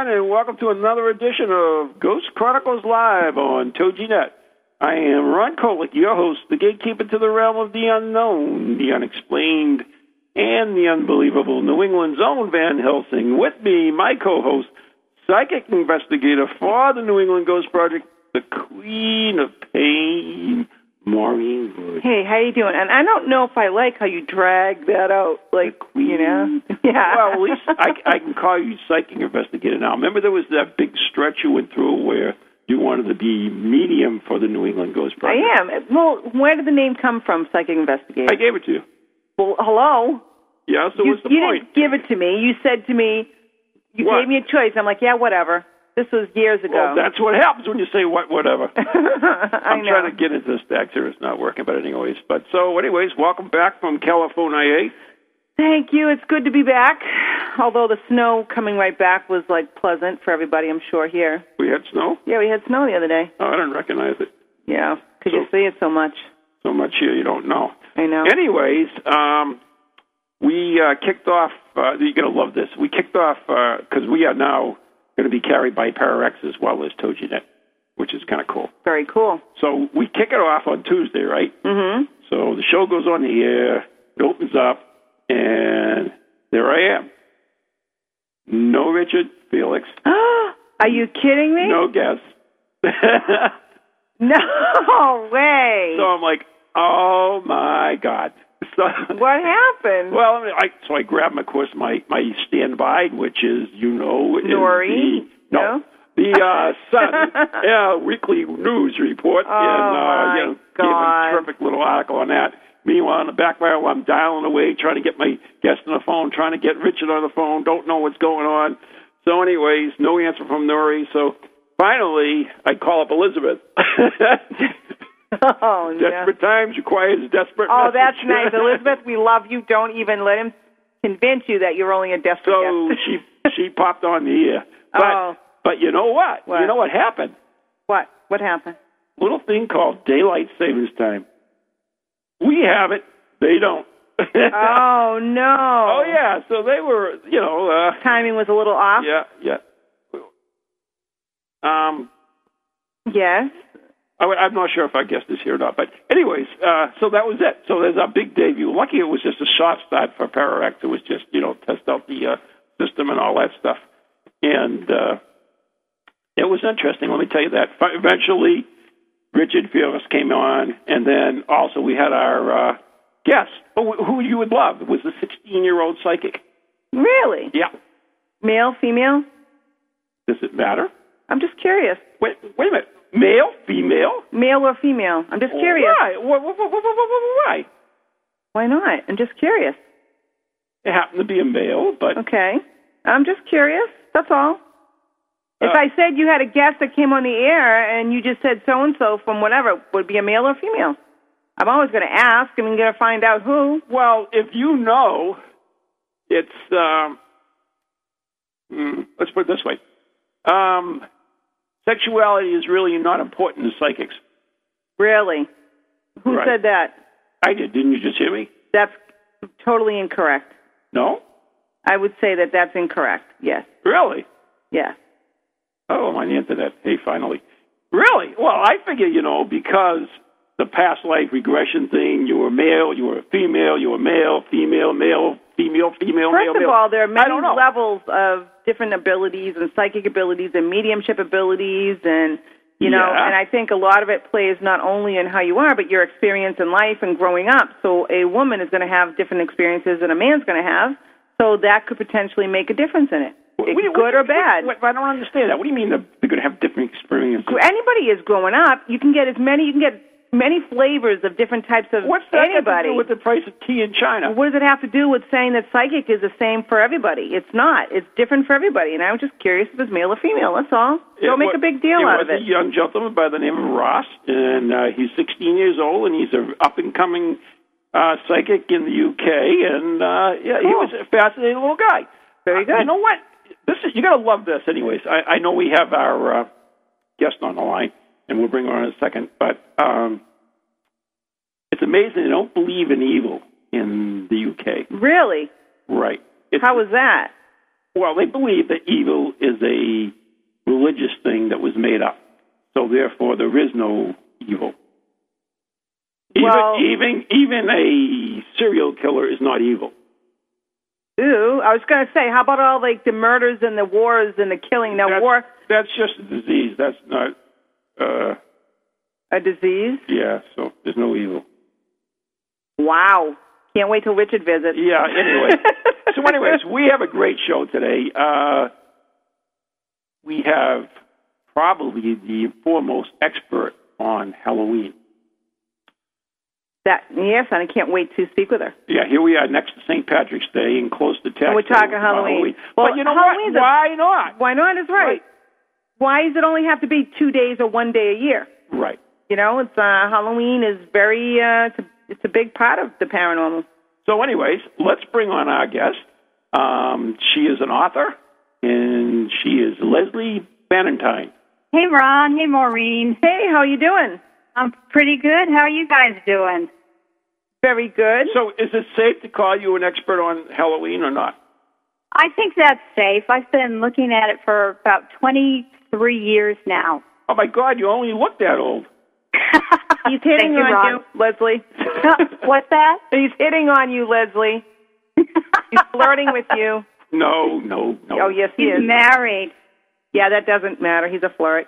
everyone, and welcome to another edition of Ghost Chronicles Live on TogiNet. I am Ron Kolek, your host, the gatekeeper to the realm of the unknown, the unexplained, and the unbelievable. New England's own Van Helsing. With me, my co-host, psychic investigator for the New England Ghost Project, the Queen of Pain, Maureen Wood. Hey, how you doing? And I don't know if I like how you drag that out, like you know. Yeah. Well, at least I, I can call you psychic investigator now. Remember, there was that big stretch you went through where you wanted to be medium for the New England Ghost Project. I am. Well, where did the name come from, psychic investigator? I gave it to you. well, hello. Yeah, so you what's the you point? You didn't give it to me. You said to me, you What? gave me a choice. I'm like, yeah, whatever. This was years ago. Well, that's what happens when you say what, whatever. I I'm know. trying to get into this stack here. It's not working, but anyways. But so, anyways, welcome back from California. Thank you. It's good to be back. Although the snow coming right back was like pleasant for everybody, I'm sure here. We had snow. Yeah, we had snow the other day. Oh, I didn't recognize it. Yeah, because you see it so much. So much here you don't know. I know. Anyways, um, we uh, kicked off. Uh, you're gonna love this. We kicked off because we are now going to be carried by Pararex as well as TogiNet, which is kind of cool. Very cool. So we kick it off on Tuesday, right? Mm-hmm. So the show goes on the air, it opens up, and there I am. No Richard Felix, Are you kidding me? no guess. No way. so I'm like, oh my god. So, what happened? Well, I, mean, I so I grabbed, my, of course, my my standby, which is you know, Nori? the, no, No? the uh, Sun, yeah, weekly news report, Oh, and uh, you know, gave a terrific little article on that. Meanwhile, in the background, I'm dialing away, trying to get my guest on the phone, trying to get Richard on the phone. Don't know what's going on. So, anyways, no answer from Nori. So finally, I call up Elizabeth. oh, no. desperate times requires desperate. Oh, that's nice. Elizabeth, we love you. Don't even let him convince you that you're only a desperate So guest. she she popped on the air. But Oh. but you know what? What? You know what happened? What? What happened? Little thing called daylight savings time. We have it. They don't. Oh, no. oh yeah. So they were, you know, uh, Timing was a little off? yeah, yeah. Um, Yes. I, I'm not sure if our guest is here or not, but anyways, uh, so that was it. So there's our big debut. Lucky it was just a short start for Pararex. It was just you know test out the uh, system and all that stuff, and uh, it was interesting. Let me tell you that. Eventually, Richard Felix came on, and then also we had our uh, guest, who, who you would love. It was the 16 year old psychic. Really? Yeah. Male, female? Does it matter? I'm just curious. Wait, wait a minute. Male, female? Male or female? I'm just curious. Why? Why? Why? Why? why, not? I'm just curious. It happened to be a male, but Okay. I'm just curious. That's all. If Uh, I said you had a guest that came on the air and you just said so and so from whatever, would it be a male or female? I'm always going to ask and I'm going to find out who. Well, if you know, it's um, mm, let's put it this way: um, sexuality is really not important to psychics. Really? Who Right. said that? I did. Didn't you just hear me? That's totally incorrect. No, I would say that that's incorrect. Yes. really? Yes. Oh, I'm on the internet. Hey, finally. Really? Well, I figure you know because the past life regression thing. You were male, you were a female, you were male, female, male, female, female, First male, of male. all, there are many levels of different abilities and psychic abilities and mediumship abilities and you know, Yeah. and I think a lot of it plays not only in how you are, but your experience in life and growing up. So a woman is going to have different experiences than a man's going to have. So that could potentially make a difference in it, What- what- good what- or bad. what- I don't understand that. What do you mean they're going to have different experiences? Anybody is growing up. You can get as many. You can get many flavors of different types of What's that got to anybody. do with the price of tea in China? What does it have to do with saying that psychic is the same for everybody? It's not. It's different for everybody. And I was just curious if it's male or female. That's all. Don't make wa- a big deal out of it. a young gentleman by the name of Ross, and uh, he's 16 years old, and he's a up and coming uh, psychic in the UK, and uh, yeah, he was a fascinating little guy. Very Uh, good. you know what? This is you gotta love this, anyways. I, I know we have our uh, guest on the line, and we'll bring her on in a second, but um, it's amazing they don't believe in evil in the UK. Really? Right? It's, How was that? well, they believe that evil is a religious thing that was made up. So therefore, there is no evil. Even, Well- even even a serial killer is not evil. Ooh, I was going to say, how about all like the murders and the wars and the killing? Now, That's, war, that's just a disease. That's not. Uh, a disease? yeah. So there's no evil. Wow. Can't wait till Richard visits. Yeah. Anyway. so, anyways, we have a great show today. Uh, we have probably the foremost expert on Halloween. that yes, and I can't wait to speak with her. Yeah, here we are next to St. Patrick's Day and close to tax. And we're talking day, Halloween. Well, Well, you know Halloween's what? a- Why not? Why not? Is right. Right. Why does it only have to be two days or one day a year? Right. You know, it's uh, Halloween is very uh, it's a, it's a big part of the paranormal. So, anyways, let's bring on our guest. Um, she is an author, and she is Leslie Bannatyne. Hey, Ron. Hey, Maureen. Hey, how you doing? I'm pretty good. How are you guys doing? Very good. So, is it safe to call you an expert on Halloween or not? I think that's safe. I've been looking at it for about 23 years now. Oh my God, you only look that old. He's hitting you, on Ron. you, Leslie. What's that? He's hitting on you, Leslie. He's flirting with you. No, no, no. Oh yes, he He's is. married. Yeah, that doesn't matter. He's a flirt.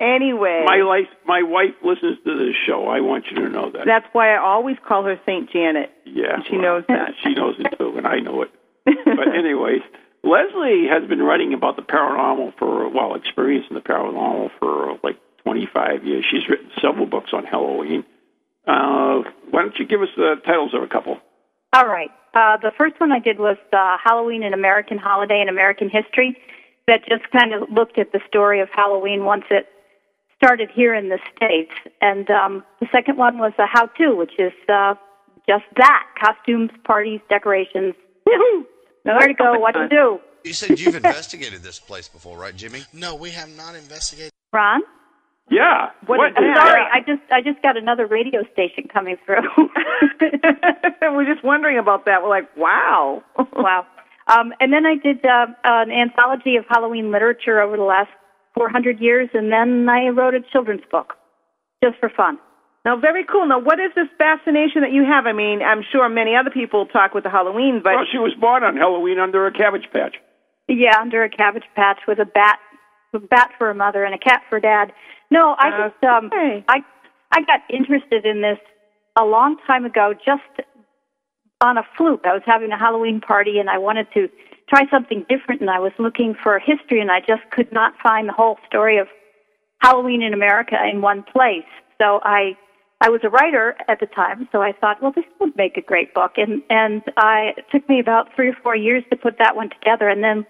anyway, My life, my wife listens to this show. I want you to know that. that's why I always call her Saint Janet. Yeah, She well, knows that. She knows it too, and I know it. But anyways, Leslie has been writing about the paranormal for well, experiencing the paranormal for like 25 years. She's written several books on Halloween. Uh, why don't you give us the titles of a couple? All right. Uh, the first one I did was uh, Halloween, an American holiday in American history, that just kind of looked at the story of Halloween once it started here in the States. And um, the second one was a how to, which is uh, just that costumes, parties, decorations. Now, Where to go, what to do. You said you've investigated this place before, right, Jimmy? No, we have not investigated. Ron? Yeah. What? I'm Yeah. sorry, I just I just got another radio station coming through. We're just wondering about that. We're like, wow. wow. Um, and then I did uh, an anthology of Halloween literature over the last 400 years, and then I wrote a children's book just for fun. Now, very cool. Now, what is this fascination that you have? I mean, I'm sure many other people talk with the Halloween, but Well, she was born on Halloween under a cabbage patch. Yeah, under a cabbage patch with a bat, a bat for a mother and a cat for dad. No, I just um, Okay. I I got interested in this a long time ago, just on a fluke. I was having a Halloween party and I wanted to try something different, and I was looking for history, and I just could not find the whole story of Halloween in America in one place. So I I was a writer at the time, so I thought, well, this would make a great book, and and I it took me about three or four years to put that one together, and then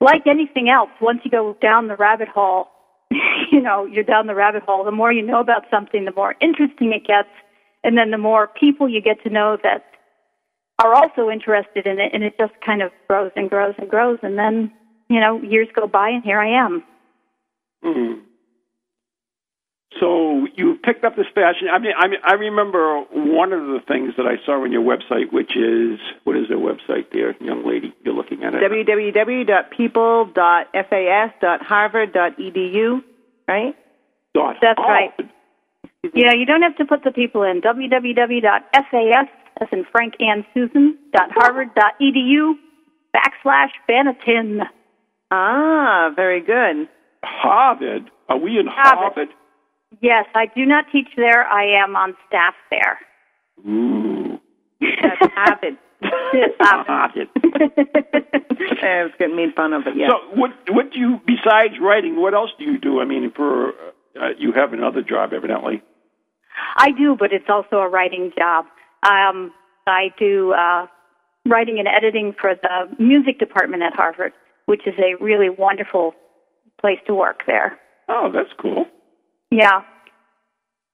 like anything else, once you go down the rabbit hole, you know, you're down the rabbit hole. The more you know about something, the more interesting it gets, and then the more people you get to know that are also interested in it, and it just kind of grows and grows and grows, and then you know, years go by, and here I am. Mm. So you picked up this fashion. I mean, I mean, I remember one of the things that I saw on your website, which is what is their website there, young lady? You're looking at it. www.people.fas.harvard.edu, right? Dot That's Harvard. right. Yeah, you don't have to put the people in. www.fas, as in Frank and Susan, dot Harvard dot edu backslash Bannatyne. Ah, very good. Harvard. Are we in Harvard. Harvard? Yes, I do not teach there. I am on staff there. Ooh. That's habit. Harvard. I was getting made fun of it. Yeah. So, what what do you besides writing? What else do you do? I mean, for uh, you have another job, evidently. I do, but it's also a writing job. Um, I do uh, writing and editing for the music department at Harvard, which is a really wonderful place to work there. Oh, that's cool. Yeah.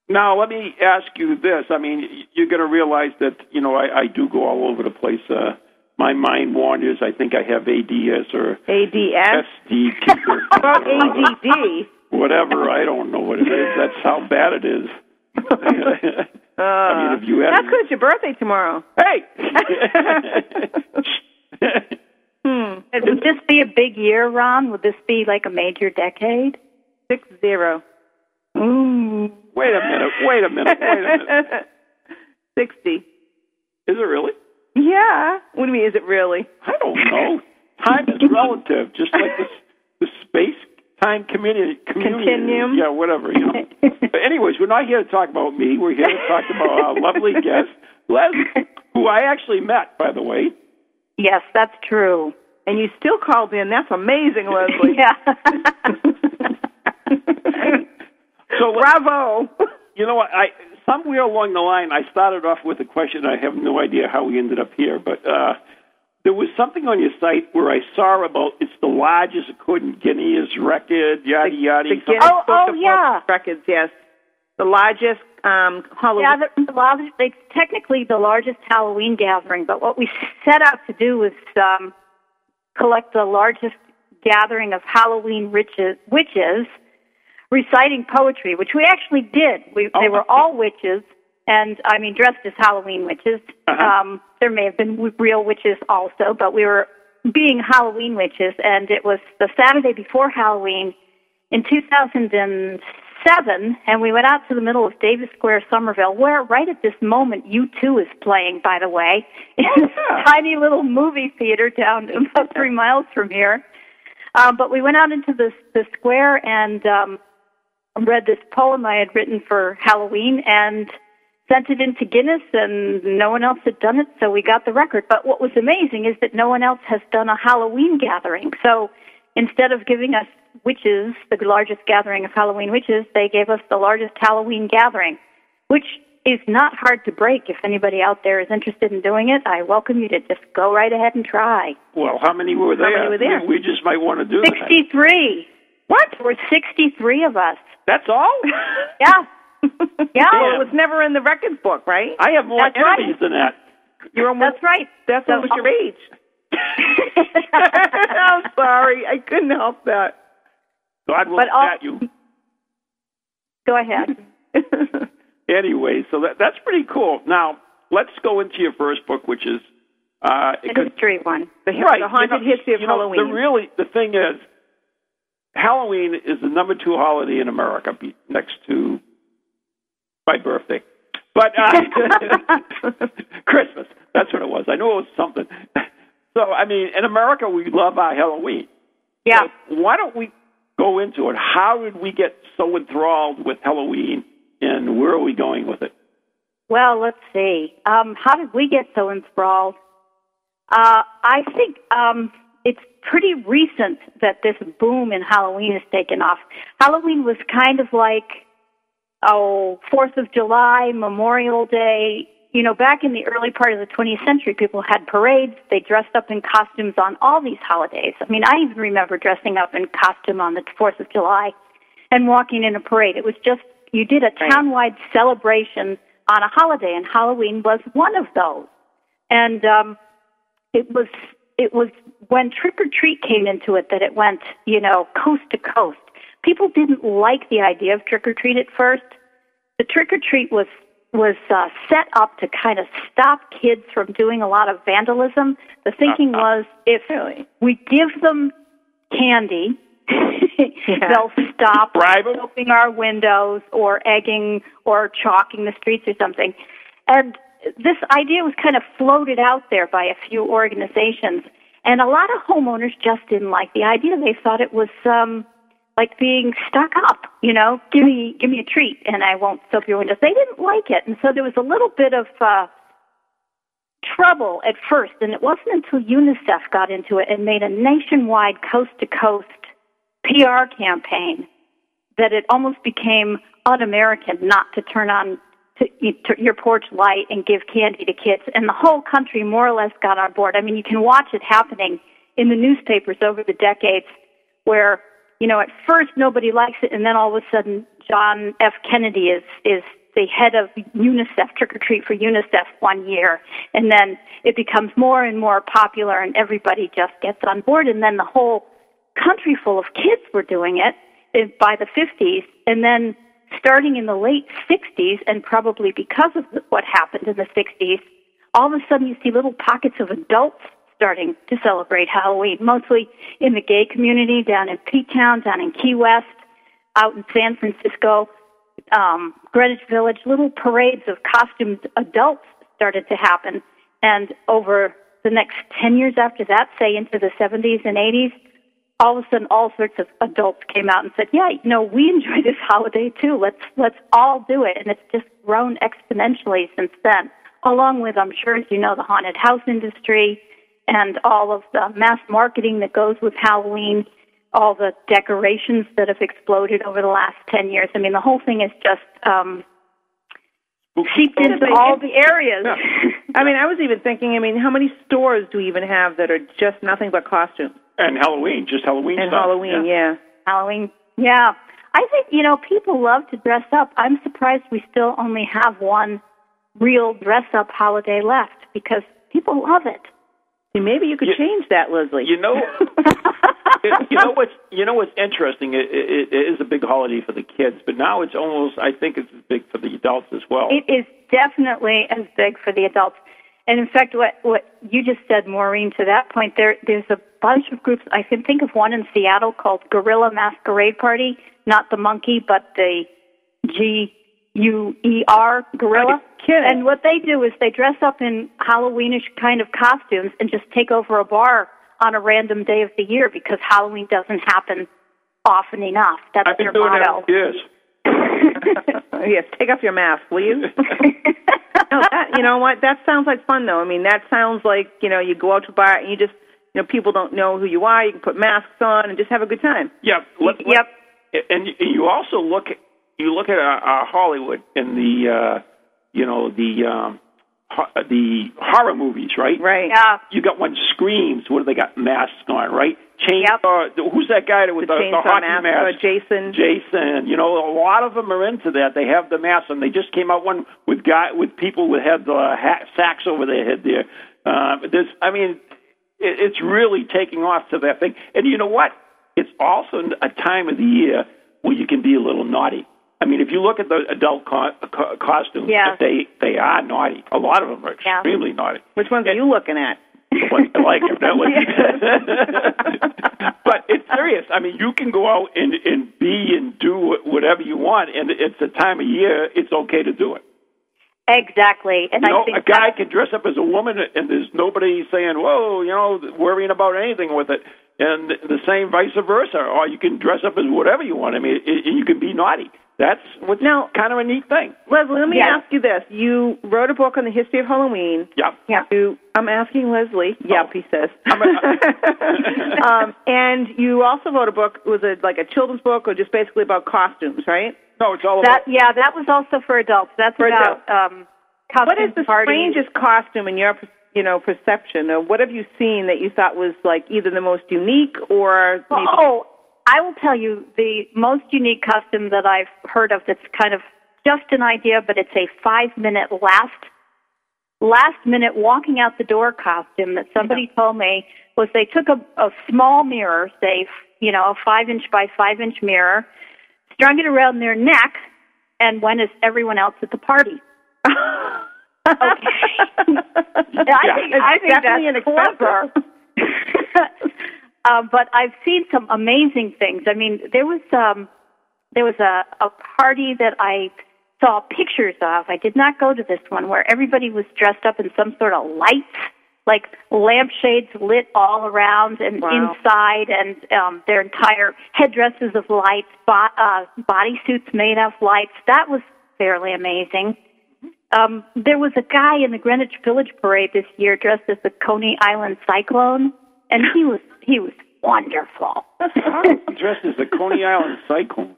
Now, let me ask you this. I mean, you're going to realize that, you know, I, I do go all over the place. Uh, my mind wanders. I think I have ADS or ADS. SD, About ADD. whatever. I don't know what it is. That's how bad it is. uh, I mean, if you had. That's 'cause it's your birthday tomorrow. Hey! Hmm. Would this be a big year, Ron? Would this be like a major decade? Six zero. Ooh. wait a minute. Wait a minute. Wait a minute. Sixty. Is it really? Yeah. What do you mean? Is it really? I don't know. Time is relative, just like the, the space time community, community. Continuum? Yeah, whatever. You know. but anyways, we're not here to talk about me. We're here to talk about our lovely guest, Les, who I actually met, by the way. Yes, that's true. And you still called in. That's amazing, Leslie. yeah. So Bravo. You know what? I somewhere along the line, I started off with a question. I have no idea how we ended up here, but uh, there was something on your site where I saw about it's the largest according to Guinness record, yada yada. The something- Guinness Oh, Book oh, of yeah. World Records. Yes. The largest um, Halloween. Yeah, the, the largest, it's technically the largest Halloween gathering, but what we set out to do was um, collect the largest gathering of Halloween witches, witches reciting poetry, which we actually did. We, Oh, they were all witches, and I mean dressed as Halloween witches. Uh-huh. Um, there may have been real witches also, but we were being Halloween witches, and it was the Saturday before Halloween in 2007, and we went out to the middle of Davis Square, Somerville, where right at this moment U2 is playing, by the way, in this yeah. tiny little movie theater down about three miles from here. Um, but we went out into the the square and um, read this poem I had written for Halloween and sent it into Guinness, and no one else had done it, so we got the record. But what was amazing is that no one else has done a Halloween gathering. So instead of giving us witches, the largest gathering of Halloween witches, they gave us the largest Halloween gathering, which is not hard to break. If anybody out there is interested in doing it, I welcome you to just go right ahead and try. Well, how many were there? many were there? We, we just might want to do that. 63. What? There were 63 of us. That's all? Yeah. Yeah. Well, it was never in the records book, right? I have more That's right. than that. You're almost. That's right. That's So- almost your age. I'm sorry. I couldn't help that. God will But spat you. Go ahead. Anyway, so that, that's pretty cool. Now, let's go into your first book, which is uh, The history one. The, right, the haunted you know, history of you know, Halloween. The really the thing is, Halloween is the number two holiday in America, next to my birthday. But uh, Christmas, that's what it was. I knew it was something. So, I mean, in America, we love our Halloween. Yeah. So why don't we go into it? How did we get so enthralled with Halloween, and where are we going with it? Well, let's see. Um, how did we get so enthralled? Uh, I think um, it's pretty recent that this boom in Halloween has taken off. Halloween was kind of like, oh, Fourth of July, Memorial Day. You know, back in the early part of the 20th century, people had parades. They dressed up in costumes on all these holidays. I mean, I even remember dressing up in costume on the Fourth of July and walking in a parade. It was just you did a townwide celebration on a holiday, and Halloween was one of those. And um, it was it was when trick or treat came into it that it went you know coast to coast. People didn't like the idea of trick or treat at first. The trick or treat was was uh, set up to kind of stop kids from doing a lot of vandalism. The thinking was if Really? we give them candy they'll stop Bribe 'em? opening our windows or egging or chalking the streets or something. And this idea was kind of floated out there by a few organizations. And a lot of homeowners just didn't like the idea. They thought it was um like being stuck up, you know, give me give me a treat and I won't soap your windows. They didn't like it. And so there was a little bit of uh trouble at first and it wasn't until UNICEF got into it and made a nationwide coast to coast PR campaign that it almost became un-American not to turn on to, to your porch light and give candy to kids, and the whole country more or less got on board. I mean, you can watch it happening in the newspapers over the decades, where you know at first nobody likes it, and then all of a sudden John F. Kennedy is is the head of UNICEF, Trick or Treat for UNICEF one year, and then it becomes more and more popular, and everybody just gets on board, and then the whole country full of kids were doing it eh, by the 50s, and then starting in the late 60s, and probably because of what happened in the 60s, all of a sudden you see little pockets of adults starting to celebrate Halloween, mostly in the gay community down in P-Town, down in Key West, out in San Francisco, um, Greenwich Village. Little parades of costumed adults started to happen, and over the next 10 years after that, say into the 70s and 80s, all of a sudden all sorts of adults came out and said, "Yeah, you know, we enjoy this holiday too. Let's let's all do it." And it's just grown exponentially since then. Along with, I'm sure as you know, the haunted house industry and all of the mass marketing that goes with Halloween, all the decorations that have exploded over the last 10 years. I mean, the whole thing is just um seeped into all the areas. I mean, I was even thinking. I mean, how many stores do we even have that are just nothing but costumes And Halloween, just Halloween and stuff. Halloween? Yeah. Halloween. Yeah. I think, you know, people love to dress up. I'm surprised we still only have one real dress up holiday left because people love it. See, maybe you could You- change that, Leslie. You know, you know what's you know what's interesting. It, it, it is a big holiday for the kids, but now it's almost. I think it's big for the adults as well. It is definitely as big for the adults. And in fact, what what you just said, Maureen, to that point, there there's a bunch of groups. I can think of one in Seattle called Guerrilla Masquerade Party, not the monkey, but the G U E R guerrilla. And what they do is they dress up in Halloweenish kind of costumes and just take over a bar on a random day of the year because Halloween doesn't happen often enough. That's I've been their doing motto. that for yes, take off your mask, will you? no, that, you know what? That sounds like fun, though. I mean, that sounds like you know you go out to a bar and you just you know people don't know who you are. You can put masks on and just have a good time. Yeah. Let, let- Yep. and you- you also look at you look at uh, uh, Hollywood and the uh, you know the um, ho- the horror movies, right? Right. Yeah. You got one screams. What do they got masks on, right? Chainsaw. Yep. Who's that guy that with The the, chainsaw hockey mask, mask? uh, Jason. Jason. You know, a lot of them are into that. They have the masks, and they just came out one with guy with people with had the hat, sacks over their head there. Uh, there's, I mean, it, it's really taking off to that thing. And you know what? It's also a time of the year where you can be a little naughty. I mean, if you look at the adult co- co- costumes, Yeah. they they are naughty. A lot of them are Yeah. extremely naughty. Which ones are you looking at? Like, like evidently. but it's serious. I mean, you can go out and and be and do whatever you want, and it's a time of year. It's okay to do it. Exactly. And You know, I think a guy can dress up as a woman, and there's nobody saying, "Whoa," you know, worrying about anything with it. And the same vice versa. Or you can dress up as whatever you want. I mean, it, you can be naughty. That's what's Now- kind of a neat thing. Leslie, let me Yeah. ask you this: You wrote a book on the history of Halloween. Yeah. Yeah. You, I'm asking Leslie. Yep, he says. I'm a- um, and you also wrote a book. Was it like a children's book, or just basically about costumes, right? No, it's all that about. yeah, that was also for adults. That's For about um costume What is the parties. strangest costume in your, you know, perception, or what have you seen that you thought was like either the most unique or maybe Oh, I will tell you the most unique costume that I've heard of that's kind of just an idea, but it's a five minute last last minute walking out the door costume that somebody told me was they took a, a small mirror, say you know, a five inch by five inch mirror, strung it around their neck, and went as everyone else at the party. Okay. I think, I think definitely that's clever. Uh, but I've seen some amazing things. I mean, there was um, there was a, a party that I saw pictures of. I did not go to this one where everybody was dressed up in some sort of lights, like lampshades lit all around and Wow. inside, and um, their entire headdresses of lights, bo- uh, bodysuits made of lights. That was fairly amazing. Um, there was a guy in the Greenwich Village parade this year dressed as the Coney Island Cyclone, and he was he was wonderful. Dressed as the Coney Island Cyclone.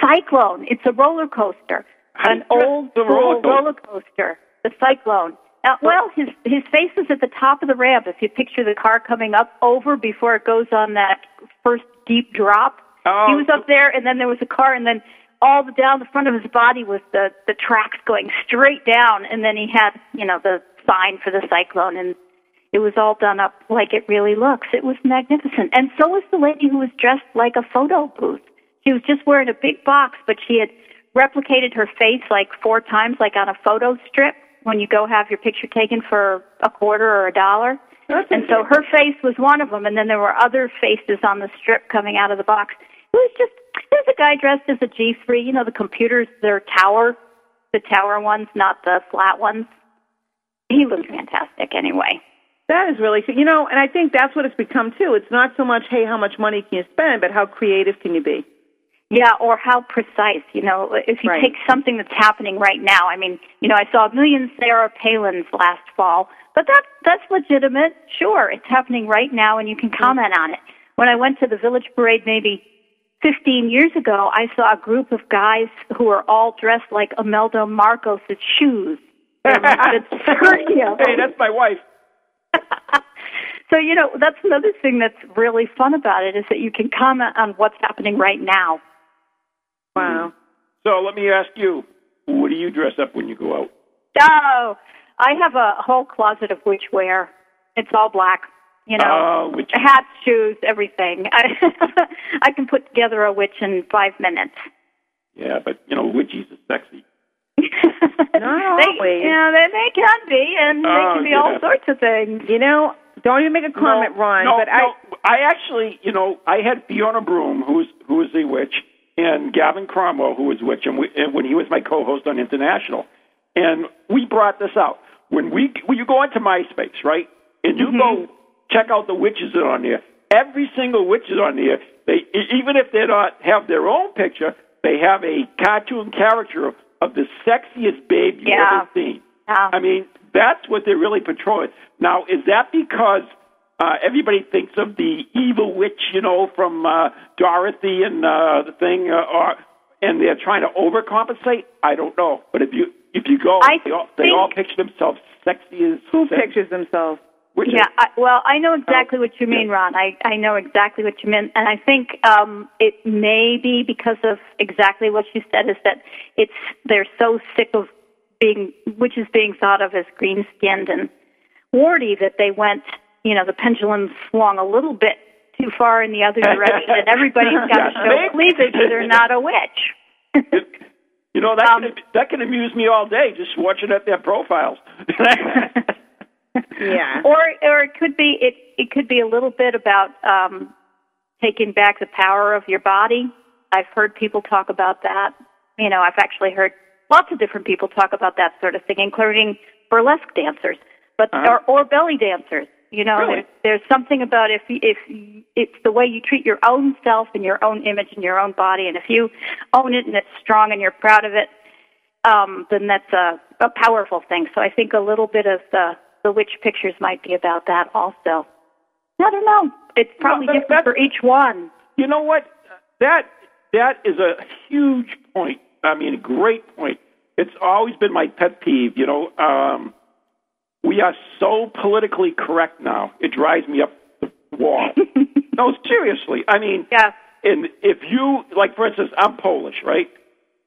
Cyclone. It's a roller coaster, an old roller coaster? roller coaster. The Cyclone. Uh, well, his his face is at the top of the ramp. If you picture the car coming up over before it goes on that first deep drop, Oh, he was up there, and then there was a car, and then all the down the front of his body was the the tracks going straight down, and then he had you know the sign for the Cyclone, and it was all done up like it really looks. It was magnificent, and so was the lady who was dressed like a photo booth. She was just wearing a big box, but she had replicated her face like four times, like on a photo strip when you go have your picture taken for a quarter or a dollar. and so her face was one of them, and then there were other faces on the strip coming out of the box. It was just there's a guy dressed as a G3. You know the computers, they're tower, the tower ones, not the flat ones. He looked fantastic anyway. That is really, you know, and I think that's what it's become too. It's not so much, hey, how much money can you spend, but how creative can you be? Yeah, or how precise. You know, if you Right. take something that's happening right now. I mean, you know, I saw a million Sarah Palins last fall, but that that's legitimate. Sure, it's happening right now, and you can comment on it. When I went to the Village Parade, maybe 15 years ago, I saw a group of guys who were all dressed like Imelda Marcos' shoes. They were a bit. Hey, that's my wife. So, you know, that's another thing that's really fun about it is that you can comment on what's happening right now. Wow. So let me ask you, what do you dress up when you go out? Oh, I have a whole closet of witch wear. It's all black. You know, Oh, witch- hats, shoes, everything. I, I can put together a witch in five minutes. Yeah, but you know, witches are sexy. Not they, always. Yeah, they, they can be, and Oh, they ah, can be all sorts of things. You know, don't even make a comment, no, Ron, no, but I, no, I actually, you know, I had Fiona Broome, who's who is a witch, and Gavin Cromwell, who and, we, and when he was my co-host on International, and we brought this out when we when you go into MySpace, right, and you go mm-hmm. check out the witches that are on there. Every single witch is on there. They even if they don't have their own picture, they have a cartoon character of, of the sexiest babe you've Yeah. ever seen. Yeah. I mean, that's what they're really patrolling. Now, is that because uh, everybody thinks of the evil witch, you know, from uh, Dorothy and uh, the thing, uh, or, and they're trying to overcompensate? I don't know. But if you if you go, I they all, they all picture themselves sexy as who sex- pictures themselves? witches. Yeah, I, well, I know exactly what you mean, Ron. I, I know exactly what you mean, and I think um, it may be because of exactly what you said. Is that it's they're so sick of being witches being thought of as green skinned and warty that they went, you know, the pendulum swung a little bit too far in the other direction, and everybody's got to show maybe. cleavage or they're not a witch. You know that Um, can, that can amuse me all day just watching at their profiles. Yeah. or or it could be it it could be a little bit about um taking back the power of your body i've heard people talk about that you know i've actually heard lots of different people talk about that sort of thing including burlesque dancers but Uh-huh. or or belly dancers you know Really? there's there's something about if if it's the way you treat your own self and your own image and your own body and if you own it and it's strong and you're proud of it um, then that's a, a powerful thing. So I think a little bit of the the witch pictures might be about that also. I don't know. It's probably that- different for each one. You know what? That that is a huge point. I mean, a great point. It's always been my pet peeve. You know, um, we are so politically correct now. It drives me up the wall. no, seriously. I mean, Yeah. and if you like, for instance, I'm Polish, right?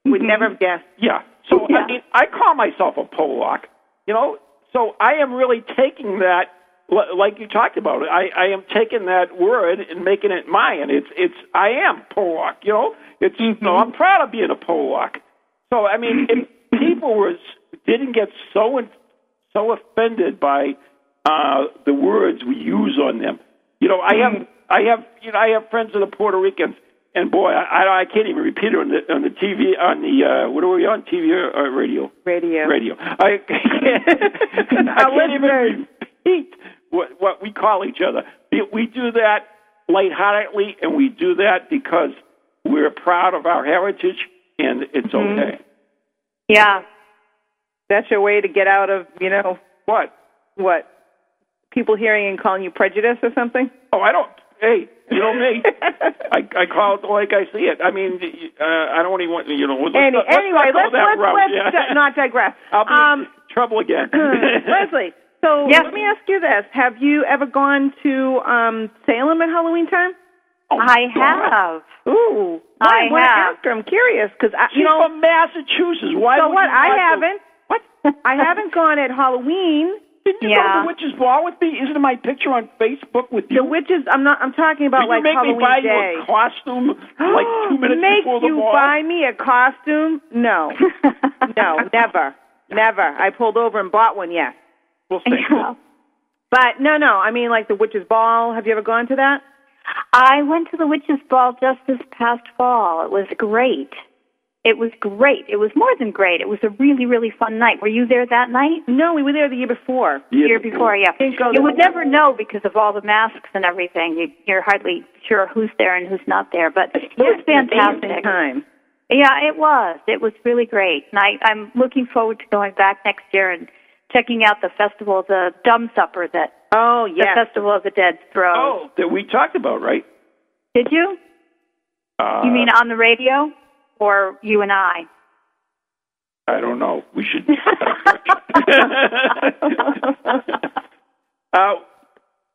Would mm-hmm. never have guessed. Yeah. So Yeah. I mean, I call myself a Polak. You know, so I am really taking that, like you talked about. it. I, I am taking that word and making it mine. It's it's I am Polak. You know, it's know, mm-hmm. I'm proud of being a Polak. So I mean, if people was didn't get so in, so offended by uh, the words we use on them, you know, I have I have you know I have friends that are Puerto Ricans, and boy, I I, I can't even repeat it on the on the TV on the uh, what are we on TV or, or radio? Radio. Radio. I can't, I can't even repeat what what we call each other. We- We do that lightheartedly, and we do that because we're proud of our heritage, and it's Mm-hmm. okay. Yeah. That's your way to get out of, you know, What? what? People hearing and calling you prejudice or something? Oh, I don't. Hey, you know me. I I call it like I see it. I mean, uh, I don't even want you know. Let's, Any, not- let's anyway, not let's, let's, let's yeah. di- not digress. I'll be um, in trouble again. Leslie, so Yes. let me ask you this. Have you ever gone to um, Salem at Halloween time? Oh, I God. have. Ooh. I Why, why have. ask her? I'm curious because She's you know. from Massachusetts. Why so would what? you I haven't. What? I haven't gone at Halloween. Didn't you Yeah. go to the witch's ball with me? Isn't my picture on Facebook with you? The witches. I'm not. I'm talking about Did like you make Halloween me buy day. you a costume like two minutes Make before the you buy me a costume? No, no, never, never. I pulled over and bought one. Yes, We'll see. Yeah. but no, no. I mean, like the witch's ball. Have you ever gone to that? I went to the witches' ball just this past fall. It was great. It was great. It was more than great. It was a really, really fun night. Were you there that night? No, we were there the year before. The year before, yeah. Didn't go You would never know because of all the masks and everything. You, you're hardly sure who's there and who's not there. But it was fantastic. time. Yeah, it was. It was really great. And I, I'm looking forward to going back next year and checking out the festival, the Dumb Supper that Oh the. Festival of the Dead throws. Oh, that we talked about, right? Did you? Uh, You mean on the radio? Or you and I? I don't know. We should. uh,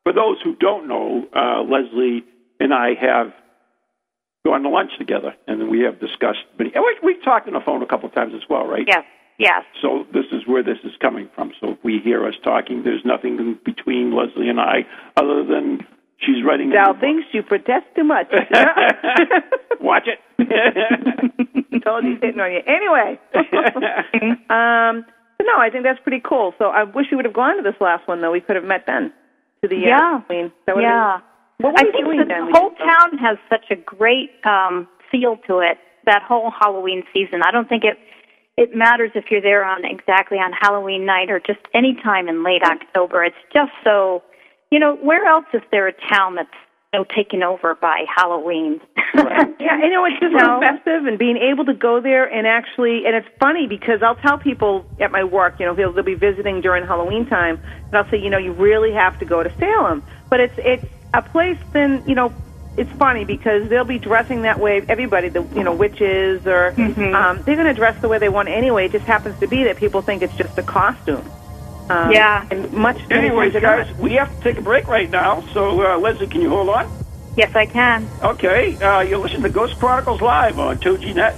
for those who don't know, uh, Leslie and I have gone to lunch together, and we have discussed. Many, and we, we've talked on the phone a couple of times as well, right? Yes, yes. So this is where this is coming from. So if we hear us talking, there's nothing in between Leslie and I other than she's writing. a Thou thinks you protest too much. Watch it. Told you he's hitting on you. Anyway. um, so no, I think that's pretty cool. So I wish you would have gone to this last one, though. We could have met then. To the uh, Yeah. Halloween. That would've Yeah. Been, what were I you think doing the then? whole town has such a great um, feel to it. That whole Halloween season. I don't think it it matters if you're there on exactly on Halloween night or just any time in late October. It's just so. You know, where else is there a town that's you know, taken over by Halloween? Yeah, you know, it's just so No. festive and being able to go there and actually, and it's funny because I'll tell people at my work, you know, they'll, they'll be visiting during Halloween time, and I'll say, you know, you really have to go to Salem. But it's it's a place. Then you know, it's funny because they'll be dressing that way. Everybody, the you know, witches or um, they're going to dress the way they want anyway. It just happens to be that people think it's just a costume. Um, Yeah. And much. many Anyways, guys, not. we have to take a break right now. So uh, Leslie, can you hold on? yes, I can. Okay, uh, you're listening to Ghost Chronicles Live on TogiNet,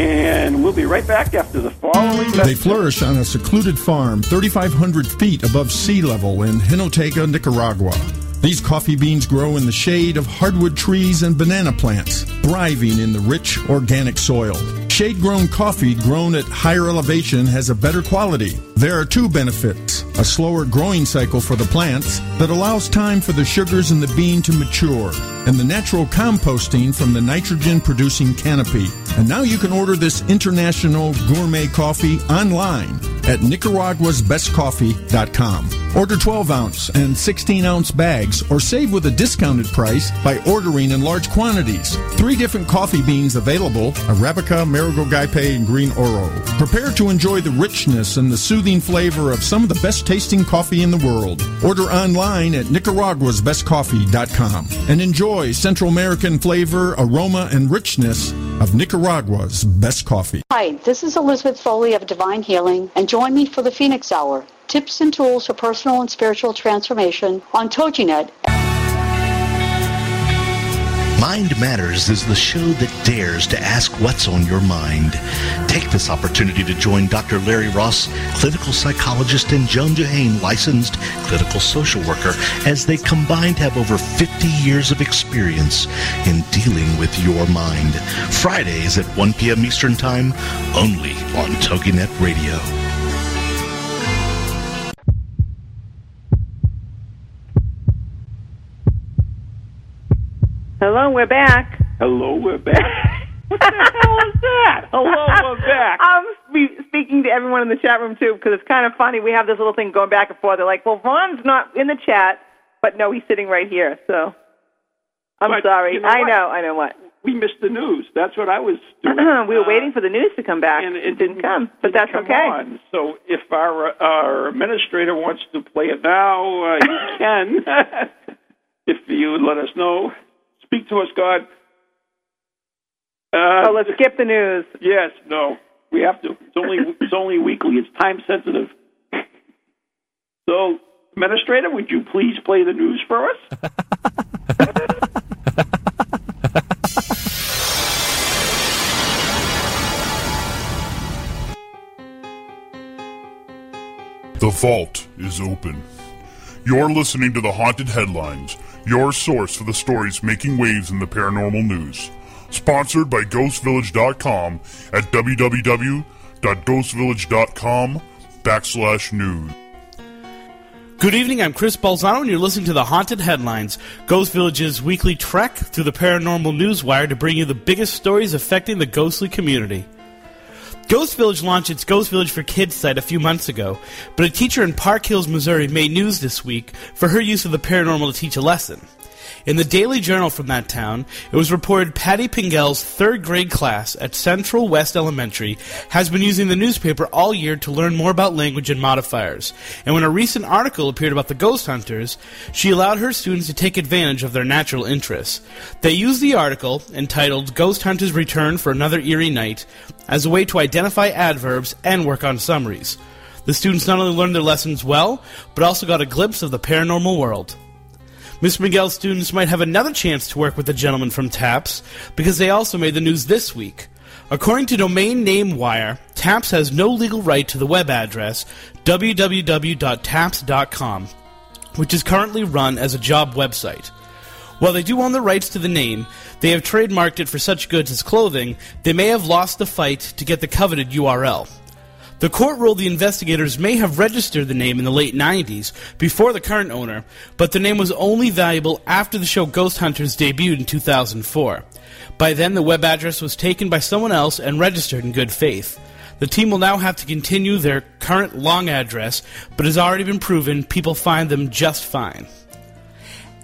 and we'll be right back after the following. They flourish on a secluded farm 3,500 feet above sea level in Jinotega, Nicaragua. These coffee beans grow in the shade of hardwood trees and banana plants, thriving in the rich organic soil. Shade grown coffee grown at higher elevation has a better quality. There are two benefits a slower growing cycle for the plants that allows time for the sugars in the bean to mature, and the natural composting from the nitrogen producing canopy. And now you can order this international gourmet coffee online at nicaraguasbestcoffee.com. Order 12 ounce and 16 ounce bags or save with a discounted price by ordering in large quantities. Three different coffee beans available Arabica, Maragogype, and Green Oro. Prepare to enjoy the richness and the soothing flavor of some of the best tasting coffee in the world. Order online at nicaraguasbestcoffee.com and enjoy Central American flavor, aroma, and richness of Nicaragua's best coffee. Hi, this is Elizabeth Foley of Divine Healing, and join me for the Phoenix Hour. Tips and tools for personal and spiritual transformation on TogiNet. Mind Matters is the show that dares to ask what's on your mind. Take this opportunity to join Dr. Larry Ross, clinical psychologist, and Joan Johane, licensed clinical social worker, as they combined have over 50 years of experience in dealing with your mind. Fridays at 1 p.m. Eastern Time, only on TogiNet Radio. Hello, we're back. Hello, we're back. what the hell is that? Hello, we're back. I'm speaking to everyone in the chat room too because it's kind of funny. We have this little thing going back and forth. They're like, "Well, Ron's not in the chat, but no, he's sitting right here." So I'm But sorry. you know I what? know. I know what. We missed the news. That's what I was doing. we were Uh, waiting for the news to come back. and it didn't come, but didn't that's come okay. on. So if our our administrator wants to play it now, uh, he can. if you would let us know, speak to us, God. Uh, Oh, let's skip the news. Yes, no, we have to. It's only it's only weekly. It's time sensitive. So, administrator, would you please play the news for us? The vault is open. You're listening to the Haunted Headlines, your source for the stories making waves in the paranormal news. Sponsored by GhostVillage.com at www.ghostvillage.com backslash news. Good evening, I'm Chris Balzano, and you're listening to the Haunted Headlines, Ghost Village's weekly trek through the paranormal news wire to bring you the biggest stories affecting the ghostly community. Ghost Village launched its Ghost Village for Kids site a few months ago, but a teacher in Park Hills, Missouri made news this week for her use of the paranormal to teach a lesson. In the Daily Journal from that town, it was reported Patty Pingel's third grade class at Central West Elementary has been using the newspaper all year to learn more about language and modifiers. And when a recent article appeared about the ghost hunters, she allowed her students to take advantage of their natural interests. They used the article, entitled Ghost Hunters Return for Another Eerie Night, as a way to identify adverbs and work on summaries. The students not only learned their lessons well, but also got a glimpse of the paranormal world. Miss Miguel's students might have another chance to work with the gentleman from TAPS because they also made the news this week. According to Domain Name Wire, TAPS has no legal right to the web address www.taps.com, which is currently run as a job website. While they do own the rights to the name, they have trademarked it for such goods as clothing, they may have lost the fight to get the coveted URL. The court ruled the investigators may have registered the name in the late 90s, before the current owner, but the name was only valuable after the show Ghost Hunters debuted in 2004. By then, the web address was taken by someone else and registered in good faith. The team will now have to continue their current long address, but has already been proven people find them just fine.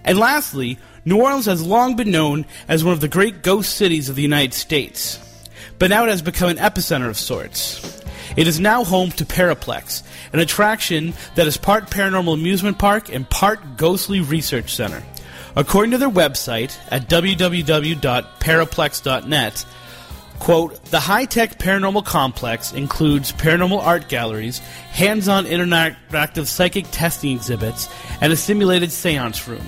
And lastly, New Orleans has long been known as one of the great ghost cities of the United States. But now it has become an epicenter of sorts. It is now home to Paraplex, an attraction that is part paranormal amusement park and part ghostly research center. According to their website at www.paraplex.net, quote, the high-tech paranormal complex includes paranormal art galleries, hands-on interactive psychic testing exhibits, and a simulated seance room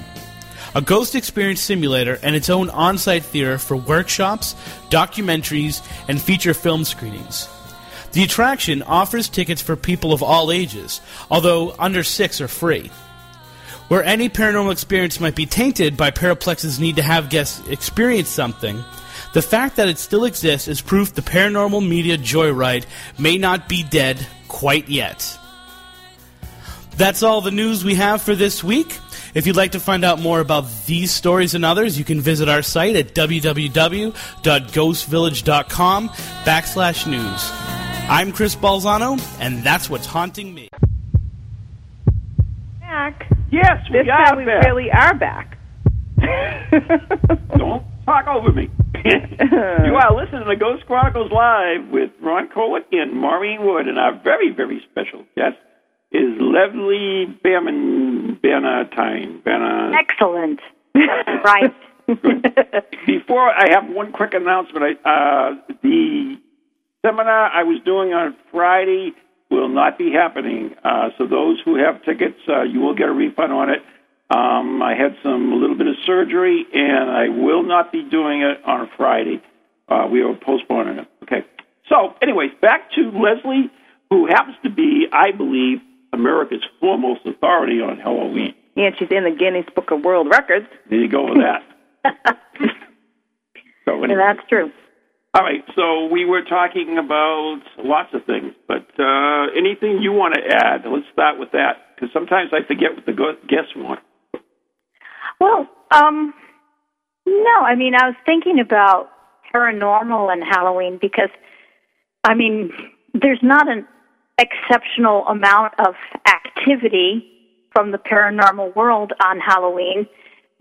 a ghost experience simulator, and its own on site theater for workshops, documentaries, and feature film screenings. The attraction offers tickets for people of all ages, although under six are free. Where any paranormal experience might be tainted by Paraplex's need to have guests experience something, the fact that it still exists is proof the paranormal media joyride may not be dead quite yet. That's all the news we have for this week. If you'd like to find out more about these stories and others, you can visit our site at www.ghostvillage.com backslash news. I'm Chris Balzano, and that's what's haunting me. Back. Yes, we This are time we back. really are back. Don't talk over me. you are listening to Ghost Chronicles Live with Ron Kolek and Maureen Wood, and our very, very special guest is Leslie Bannon, Bannatyne. Banna, Excellent. right. Before I have one quick announcement, I, uh, the seminar I was doing on Friday will not be happening. Uh, so those who have tickets, uh, you will get a refund on it. Um, I had some a little bit of surgery, and I will not be doing it on a Friday. Uh, we are postponing it. Okay. So, anyways, back to Leslie, who happens to be, I believe, America's foremost authority on Halloween. And she's in the Guinness Book of World Records. There you go with that. so, Yeah, that's true. All right, so we were talking about lots of things, but uh, anything you want to add? Let's start with that, because sometimes I forget what the guests want. Well, um, No, I mean, I was thinking about paranormal and Halloween because, I mean, there's not an exceptional amount of activity from the paranormal world on Halloween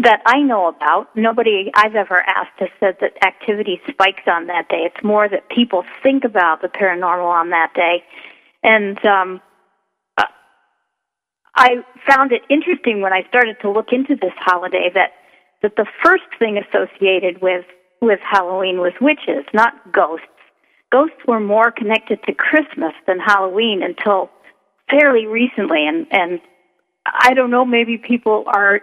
that I know about. Nobody I've ever asked has said that activity spikes on that day. It's more that people think about the paranormal on that day. And um, uh, I found it interesting when I started to look into this holiday that that the first thing associated with with Halloween was witches, not ghosts. Ghosts were more connected to Christmas than Halloween until fairly recently, and and I don't know, maybe people are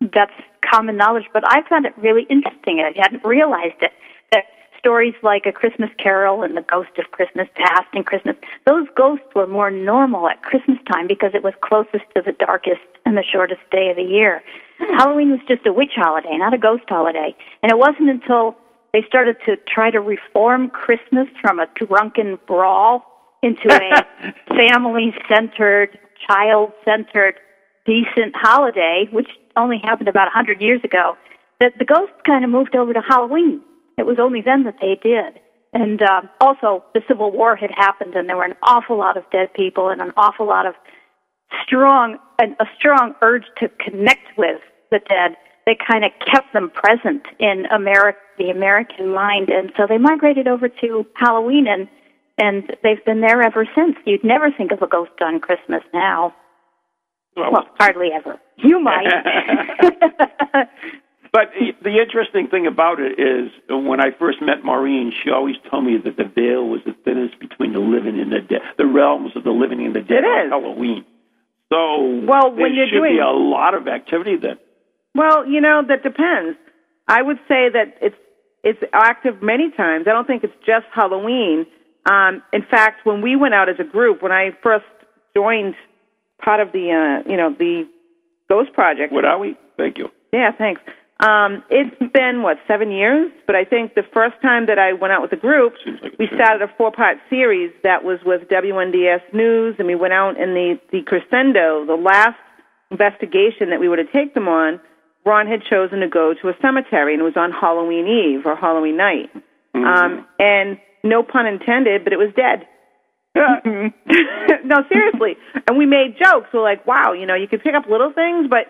that's common knowledge, but I found it really interesting. I hadn't realized it that stories like A Christmas Carol and The Ghost of Christmas Past and Christmas, those ghosts were more normal at Christmas time because it was closest to the darkest and the shortest day of the year. Hmm. Halloween was just a witch holiday, not a ghost holiday. And it wasn't until they started to try to reform Christmas from a drunken brawl into a family centered, child centered, decent holiday, which only happened about a 100 years ago, that the ghosts kind of moved over to Halloween. It was only then that they did. And uh, also, the Civil War had happened, and there were an awful lot of dead people and an awful lot of strong, an, a strong urge to connect with the dead. They kind of kept them present in America, the American mind, and so they migrated over to Halloween, and and they've been there ever since. You'd never think of a ghost on Christmas now. Well, Well, hardly ever. You might. But the interesting thing about it is, when I first met Maureen, she always told me that the veil was the thinnest between the living and the dead, the realms of the living and the dead It on is. Halloween. So, Well, there when you're should doing- be a lot of activity then. Well, you know, that depends. I would say that it's it's active many times. I don't think it's just Halloween. Um, in fact, when we went out as a group, when I first joined part of the uh, you know the Ghost projects. What are we? Thank you. Yeah, thanks. Um, it's been what seven years, but I think the first time that I went out with a group, we started a four-part series that was with WNDS News, and we went out in the the crescendo, the last investigation that we were to take them on. Ron had chosen to go to a cemetery, and it was on Halloween Eve or Halloween night. Um, and no pun intended, but it was dead. no, seriously. And we made jokes. We're like, wow, you know, you could pick up little things, but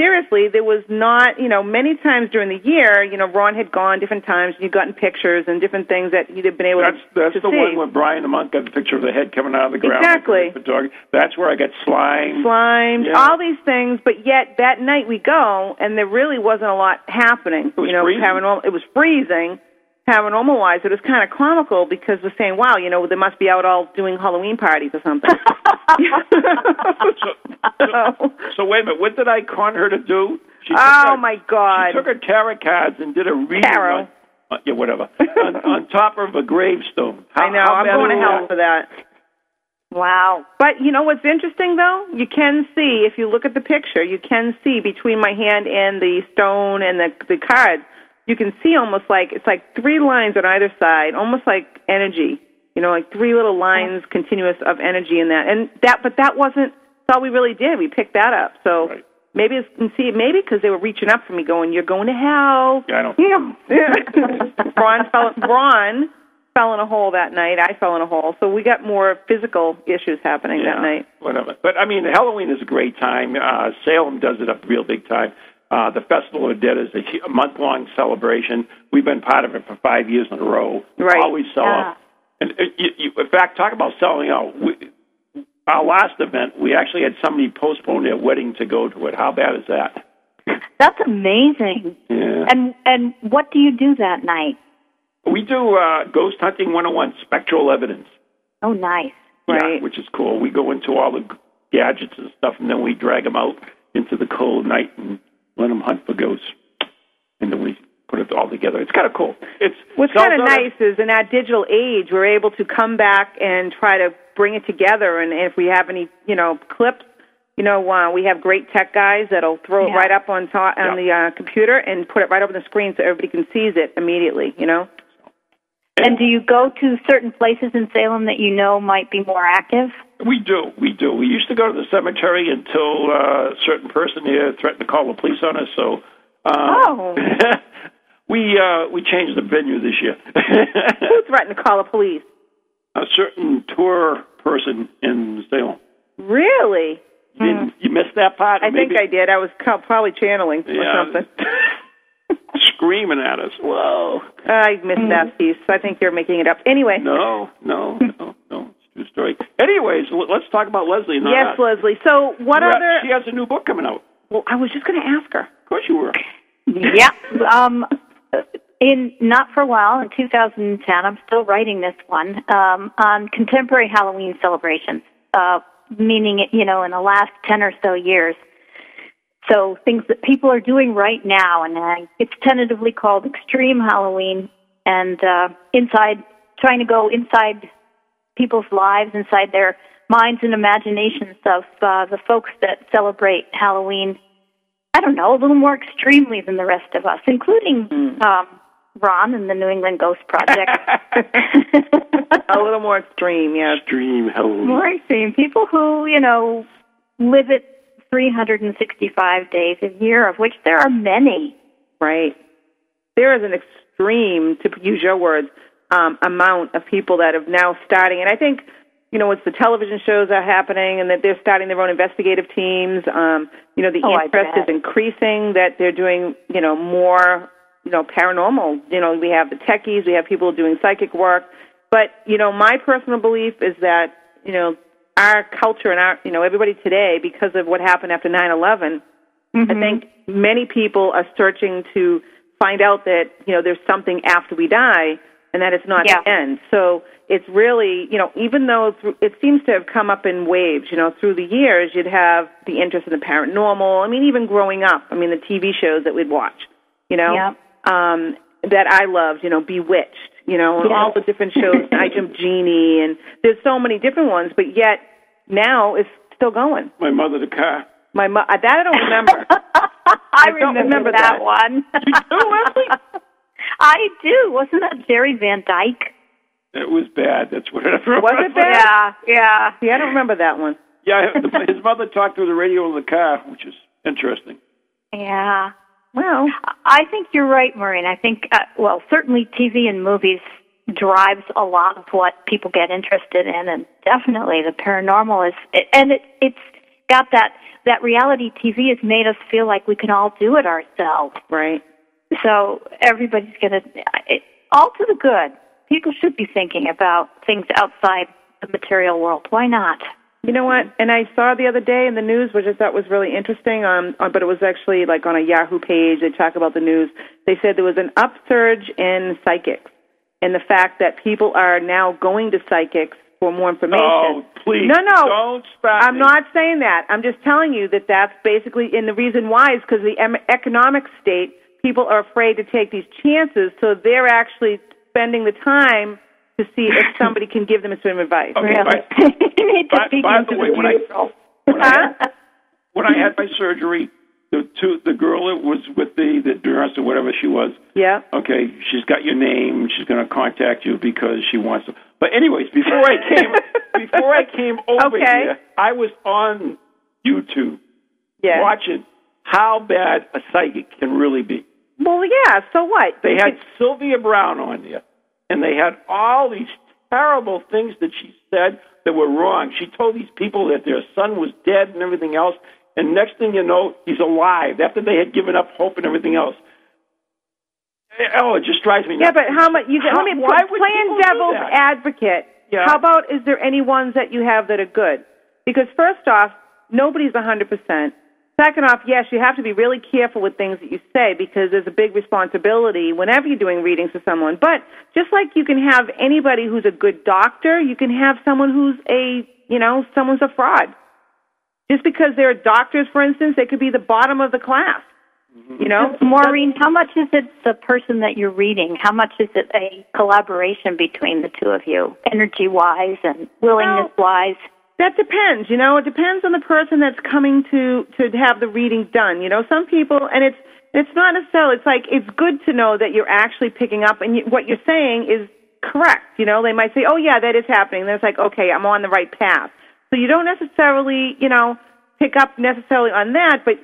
seriously, there was not, you know, many times during the year, you know, Ron had gone different times, and you'd gotten pictures and different things that you'd have been able That's to, that's to the see. one where Brian the monk got the picture of the head coming out of the ground. Exactly. That's where I got slime. Slimed, Yeah. all these things, but yet that night we go, and there really wasn't a lot happening. was you know, freezing. paranormal. It was freezing. Paranormal wise, it was kind of comical because we're saying, "Wow, you know, they must be out all doing Halloween parties or something." So wait a minute. What did I con her to do? She oh her, my God! She took her tarot cards and did a reading. Tarot. On, uh, yeah, whatever. on, on top of a gravestone. How, I know. I'm going to hell for that. Wow. But you know what's interesting though? You can see if you look at the picture, you can see between my hand and the stone and the the cards, you can see almost like it's like three lines on either side, almost like energy. You know, like three little lines continuous of energy in that. And that but that wasn't that's all we really did. We picked that up. So Right. maybe it's and see maybe because they were reaching up for me going, You're going to hell. Yeah, I don't. Yeah. Ron fell Ron fell in a hole that night. I fell in a hole. So we got more physical issues happening yeah, that night. Whatever. But I mean, Halloween is a great time. Uh, Salem does it up real big time. Uh, the Festival of the Dead is a, month long celebration. We've been part of it for five years in a row. Right. Always sell Yeah. out. And uh, you, you, in fact, talk about selling out. We, our last event, we actually had somebody postpone their wedding to go to it. How bad is that? That's amazing. Yeah. And and what do you do that night? We do uh, Ghost Hunting 101 spectral evidence. Oh, nice. Yeah, Right. which is cool. We go into all the gadgets and stuff, and then we drag them out into the cold night and let them hunt for ghosts. And then we put it all together. It's kind of cool. It's What's kind of nice is in our digital age, we're able to come back and try to bring it together. And if we have any, you know, clips, you know, uh, we have great tech guys that'll throw Yeah. it right up on top on the uh, computer and put it right over the screen so everybody can seize it immediately. You know. And do you go to certain places in Salem that you know might be more active? We do, we do. We used to go to the cemetery until uh, a certain person here threatened to call the police on us. So Uh, Oh. we uh, we changed the venue this year. Who threatened to call the police? a certain tour person in Salem. Really? You, didn't- you missed that part. Hmm. I think I did. I was probably channeling or something. screaming at us. Whoa! I missed that piece. I think you're making it up. Anyway. No, no, no, no. True story. Anyways, let's talk about Leslie. Not Yes. Leslie. So what Well, other? She has a new book coming out. Well, I was just going to ask her. Of course you were. yeah. Um, in not for a while in 2010, I'm still writing this one um, on contemporary Halloween celebrations, uh, meaning you know in the last 10 or so years. So things that people are doing right now, and uh, it's tentatively called Extreme Halloween, and uh, inside trying to go inside people's lives, inside their minds and imaginations of uh, the folks that celebrate Halloween I don't know, a little more extremely than the rest of us, including um, Ron and the New England Ghost Project. a little more extreme, yeah. Extreme Halloween. more extreme. People who, you know, live it 365 days a year, of which there are many. Right. There is an extreme, to use your words, um, amount of people that have now starting, and I think, you know, it's the television shows are happening, and that they're starting their own investigative teams. Um, you know, the Oh, interest is increasing. That they're doing, you know, more, you know, paranormal. You know, we have the techies, we have people doing psychic work, but you know, my personal belief is that, you know, our culture and our, you know, everybody today, because of what happened after nine eleven. I think many people are searching to find out that you know there's something after we die, and that it's not Yeah. the end. So it's really you know even though through, it seems to have come up in waves, you know through the years you'd have the interest in the paranormal. I mean even growing up, I mean the TV shows that we'd watch, you know, Yeah. um, that I loved, you know, Bewitched, you know, and Yes. all the different shows, I Jump Genie, and there's so many different ones, but yet now it's still going. My mother, the car. My mo- uh, that I don't remember. I, don't remember, remember that, that. one. You do, Leslie? I do. Wasn't that Jerry Van Dyke? It was bad. That's what I remember. Was it bad? Yeah, yeah. See, I don't remember that one. Yeah, his mother talked through the radio in the car, which is interesting. Yeah. Well, I think you're right, Maureen. I think, uh, well, certainly TV and movies drives a lot of what people get interested in, and definitely the paranormal is, and it, it's got that that reality TV has made us feel like we can all do it ourselves. right. So everybody's gonna, all to the good. People should be thinking about things outside the material world. Why not? You know what? And I saw the other day in the news, which I thought was really interesting. Um, uh, but it was actually like on a Yahoo page. They talk about the news. They said there was an upsurge in psychics, and the fact that people are now going to psychics for more information. Oh, please. No, no. Don't stop I'm me. not saying that. I'm just telling you that that's basically, and the reason why is because the economic state, people are afraid to take these chances, so they're actually spending the time to see if somebody can give them a some advice. Okay, Really? by- You need to by- by the way, when I- when I, when I had my surgery, the two, the girl that was with the the nurse or whatever she was, Yeah. okay, she's got your name. She's going to contact you because she wants to. But anyways, before I came before I came over Okay. here, I was on YouTube Yeah. watching how bad a psychic can really be. Well, yeah. So what? They had Sylvia Browne on there, and they had all these terrible things that she said that were wrong. She told these people that their son was dead and everything else, and next thing you know, he's alive after they had given up hope and everything else. Eh, oh, it just drives me Yeah, but how much? You How- let me playing devil's advocate. Yeah. How about is there any ones that you have that are good? Because first off, nobody's a hundred percent. Second off, yes, you have to be really careful with things that you say because there's a big responsibility whenever you're doing readings for someone. But just like you can have anybody who's a good doctor, you can have someone who's a, you know, someone's a fraud. Just because they're doctors, for instance, they could be the bottom of the class. Mm-hmm. You know, Maureen, how much is it the person that you're reading? How much is it a collaboration between the two of you, energy wise and willingness wise? That depends. You know, it depends on the person that's coming to to have the reading done. You know, some people, and it's it's not necessarily. It's like it's good to know that you're actually picking up, and you, what you're saying is correct. You know, they might say, "Oh, yeah, that is happening." Then it's like, "Okay, I'm on the right path." So you don't necessarily, you know, pick up necessarily on that, but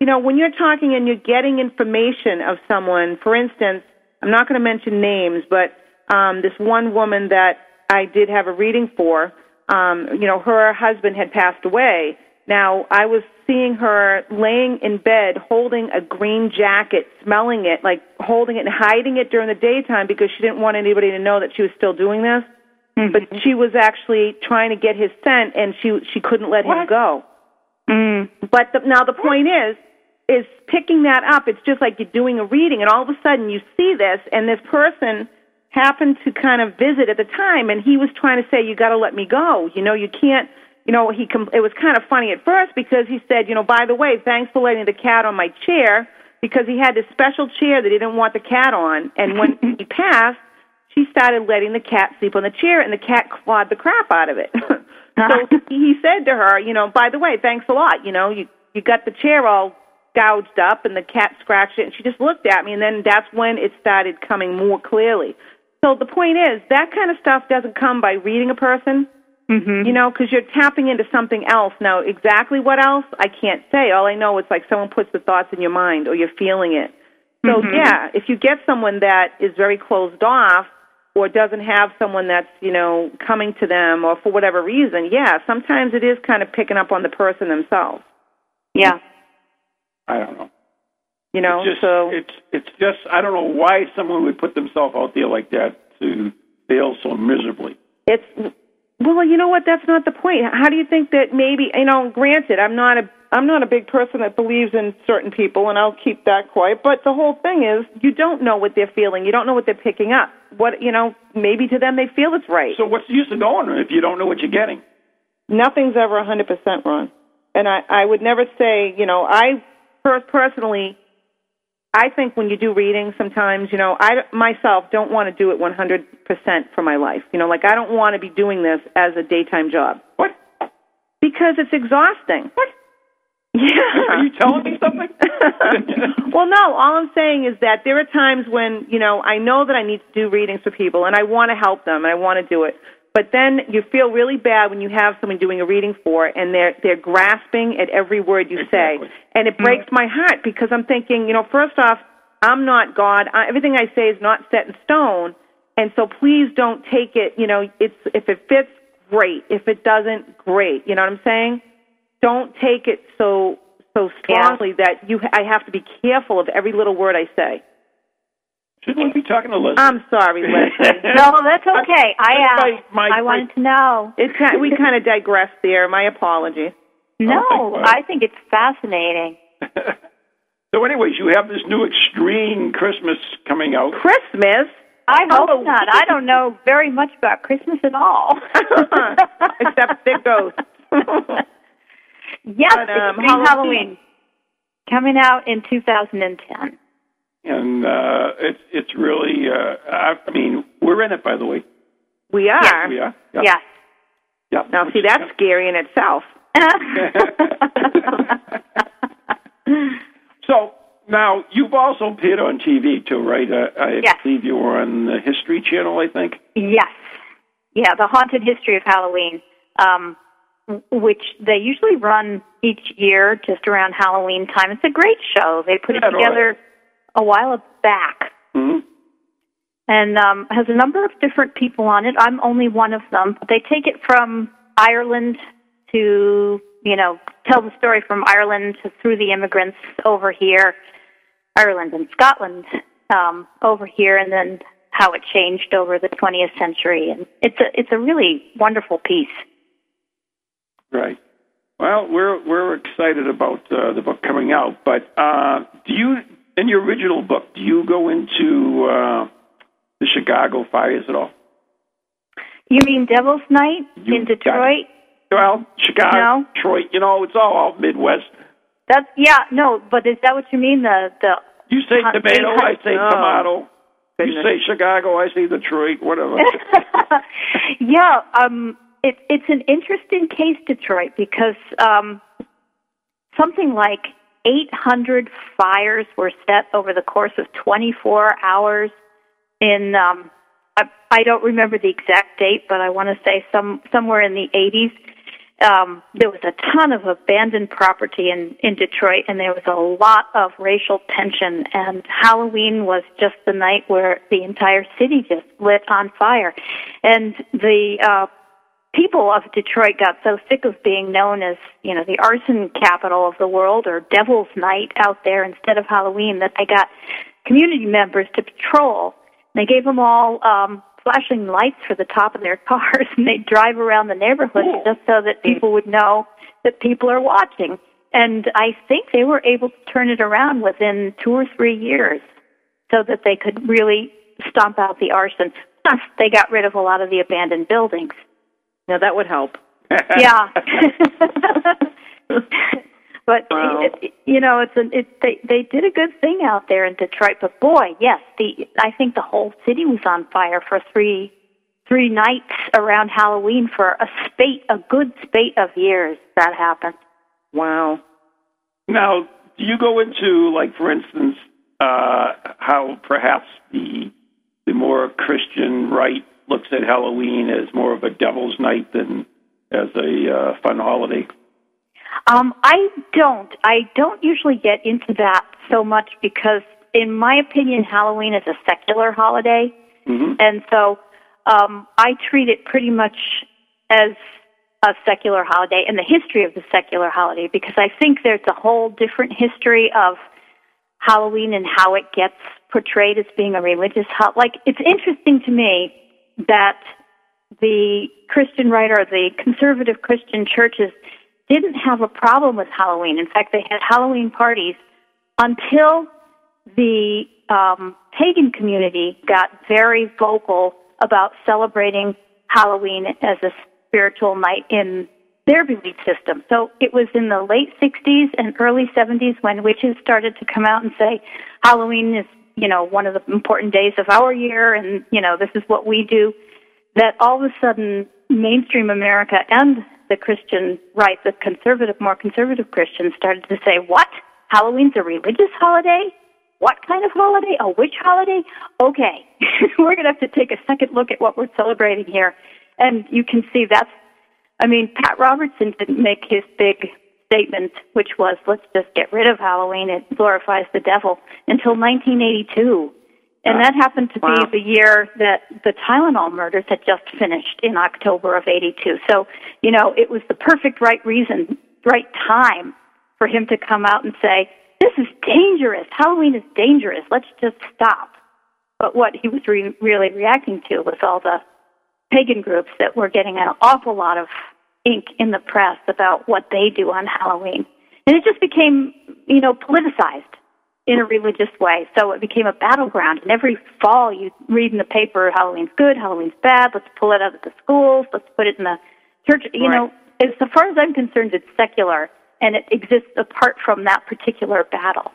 you know, when you're talking and you're getting information of someone, for instance, I'm not going to mention names, but um, this one woman that I did have a reading for, um, you know, her husband had passed away. Now, I was seeing her laying in bed holding a green jacket, smelling it, like holding it and hiding it during the daytime because she didn't want anybody to know that she was still doing this. Mm-hmm. But she was actually trying to get his scent and she she couldn't let him go. Mm. But the, now the point is, is picking that up. It's just like you're doing a reading, and all of a sudden you see this, and this person happened to kind of visit at the time, and he was trying to say, "You got to let me go. You know, you can't." You know, he com- it was kind of funny at first because he said, "You know, by the way, thanks for letting the cat on my chair." Because he had this special chair that he didn't want the cat on, and when he passed, she started letting the cat sleep on the chair, and the cat clawed the crap out of it. so he said to her, you know, by the way, thanks a lot. You know, you you got the chair all gouged up, and the cat scratched it, and she just looked at me, and then that's when it started coming more clearly. So the point is, that kind of stuff doesn't come by reading a person. Mm-hmm. You know, because you're tapping into something else. Now, exactly what else, I can't say. All I know is like someone puts the thoughts in your mind or you're feeling it. So, Mhm. yeah, if you get someone that is very closed off or doesn't have someone that's, you know, coming to them or for whatever reason, yeah, sometimes it is kind of picking up on the person themselves. Yeah. I don't know. You know, it's just, so it's it's just I don't know why someone would put themselves out there like that to fail so miserably. it's well, you know what? That's not the point. How do you think that maybe you know? Granted, I'm not a I'm not a big person that believes in certain people, and I'll keep that quiet. But the whole thing is, you don't know what they're feeling. You don't know what they're picking up. What you know? Maybe to them they feel it's right. So what's the use of going if you don't know what you're getting? Nothing's ever a 100% wrong. And I, I would never say, you know, I per- personally, I think when you do readings sometimes, you know, I myself don't want to do it 100% for my life. You know, like I don't want to be doing this as a daytime job. What? Because it's exhausting. What? Yeah. Are you telling me something? well, no. All I'm saying is that there are times when you know I know that I need to do readings for people, and I want to help them, and I want to do it. But then you feel really bad when you have someone doing a reading for, and they're they're grasping at every word you say, and it breaks mm-hmm. my heart because I'm thinking, you know, first off, I'm not God. I, everything I say is not set in stone, and so please don't take it. You know, it's if it fits, great. If it doesn't, great. You know what I'm saying? Don't take it so so strongly that you I have to be careful of every little word I say. Shouldn't we be talking to Leslie? I'm sorry, Leslie. No, that's okay. I That's asked. my- my- I wanted to know. It ki- we kind of digressed there. My apologies. No, Oh. I think it's fascinating. so, anyways, you have this new extreme Christmas coming out. Christmas, I hope Oh. not. I don't know very much about Christmas at all. except the ghost. yes, But, um, Extreme Halloween. Halloween coming out in 2010. And uh, it's it's really. Uh, I, I mean, we're in it, by the way. we are. We are. Yeah. Yes. Yeah. Now, see, that's scary in itself. So now you've also appeared on TV too, right? Uh, I Yes. believe you were on the History Channel, I think. Yes. Yeah, the haunted history of Halloween, um, which they usually run each year just around Halloween time. It's a great show. They put Yeah, it together a while back hmm and um, has a number of different people on it. I'm only one of them. They take it from Ireland to, you know, tell the story from Ireland to, through the immigrants over here, Ireland and Scotland um, over here, and then how it changed over the 20th century. And it's a it's a really wonderful piece. Right. Well, we're we're excited about uh, the book coming out, but uh, do you, in your original book, do you go into uh, the Chicago fires at all? You mean Devil's Night You in. Detroit? Well, Chicago, No. Detroit, you know, it's all out Midwest. That's yeah, no, but is that what you mean? The the You say Hun- tomato, I say Oh. tomato. You say Chicago, I say Detroit, whatever. yeah, um, it, it's an interesting case, Detroit, because um, something like 800 fires were set over the course of 24 hours. In um, I, I don't remember the exact date, but I want to say some somewhere in the 80s. um, there was a ton of abandoned property in in Detroit, and there was a lot of racial tension. And Halloween was just the night where the entire city just lit on fire, and the uh, people of Detroit got so sick of being known as you know the arson capital of the world or Devil's Night out there instead of Halloween that they got community members to patrol. They gave them all um, flashing lights for the top of their cars and they'd drive around the neighborhood Cool. just so that people would know that people are watching. And I think they were able to turn it around within two or three years so that they could really stomp out the arson. Plus, they got rid of a lot of the abandoned buildings. Now that would help. Yeah. but Wow. you know, it's a, it, they they did a good thing out there in Detroit. But boy, yes, the I think the whole city was on fire for three three nights around Halloween for a spate a good spate of years. That happened. Wow. Now, do you go into, like, for instance, uh, how perhaps the the more Christian right looks at Halloween as more of a devil's night than as a uh, fun holiday? Um, I don't. I don't usually get into that so much because, in my opinion, Halloween is a secular holiday, hmm and so um, I treat it pretty much as a secular holiday and the history of the secular holiday because I think there's a whole different history of Halloween and how it gets portrayed as being a religious ho- like it's interesting to me that the Christian right or the conservative Christian churches didn't have a problem with Halloween. In fact, they had Halloween parties until the um, pagan community got very vocal about celebrating Halloween as a spiritual night in their belief system. So it was in the late 60s and early 70s when witches started to come out and say Halloween is, you know, one of the important days of our year and, you know, this is what we do that all of a sudden mainstream America and the Christian right, the conservative, more conservative Christians started to say, what? Halloween's a religious holiday? What kind of holiday? A witch holiday? Okay, we're going to have to take a second look at what we're celebrating here. And you can see that's, I mean, Pat Robertson didn't make his big statement, which was, let's just get rid of Halloween. It glorifies the devil until 1982. And that happened to Wow. be the year that the Tylenol murders had just finished in October of 82. So, you know, it was the perfect right reason, right time for him to come out and say, this is dangerous. Halloween is dangerous. Let's just stop. But what he was re- really reacting to was all the pagan groups that were getting an awful lot of ink in the press about what they do on Halloween. And it just became, you know, politicized in a religious way. So it became a battleground. And every fall you read in the paper, Halloween's good, Halloween's bad, let's pull it out of the schools, let's put it in the church. You know, as far as I'm concerned, it's secular and it exists apart from that particular battle.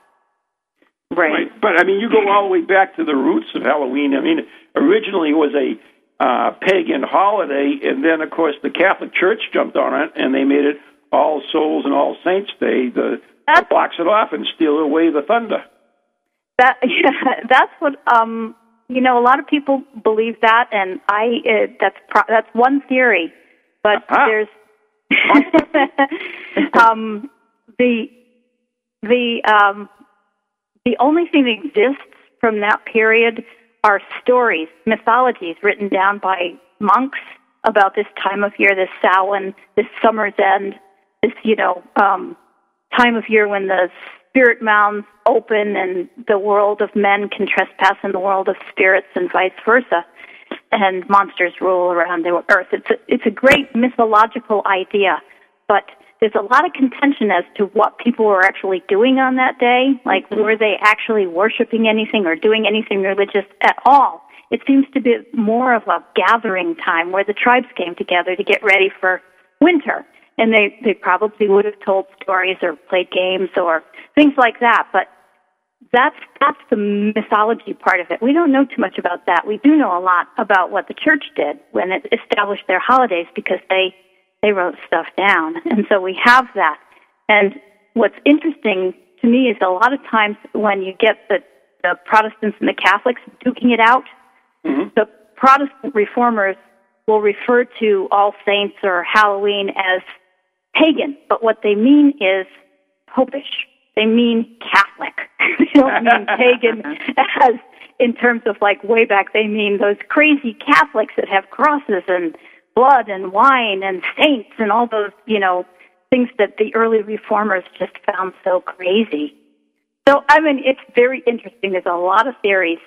Right. But I mean, you go all the way back to the roots of Halloween. I mean, originally it was a uh, pagan holiday, and then of course the Catholic Church jumped on it, and they made it All Souls and All Saints Day. The blocks it off and steal away the thunder. That yeah, that's what um you know a lot of people believe that and I uh, that's pro- that's one theory but Ah. there's um the the um the only thing that exists from that period are stories mythologies written down by monks about this time of year this Samhain this summer's end this you know um time of year when the spirit mounds open and the world of men can trespass in the world of spirits and vice versa and monsters rule around the earth. It's a, it's a great mythological idea but there's a lot of contention as to what people were actually doing on that day. Like were they actually worshiping anything or doing anything religious at all? It seems to be more of a gathering time where the tribes came together to get ready for winter. And they they probably would have told stories or played games or things like that but that's that's the mythology part of it. We don't know too much about that. We do know a lot about what the church did when it established their holidays because they they wrote stuff down and so we have that and what's interesting to me is a lot of times when you get the the protestants and the catholics duking it out mm-hmm. the protestant reformers will refer to all saints or halloween as pagan, but what they mean is popish. They mean Catholic. they don't mean pagan as in terms of like way back. They mean those crazy Catholics that have crosses and blood and wine and saints and all those, you know, things that the early reformers just found so crazy. So, I mean, it's very interesting. There's a lot of theories.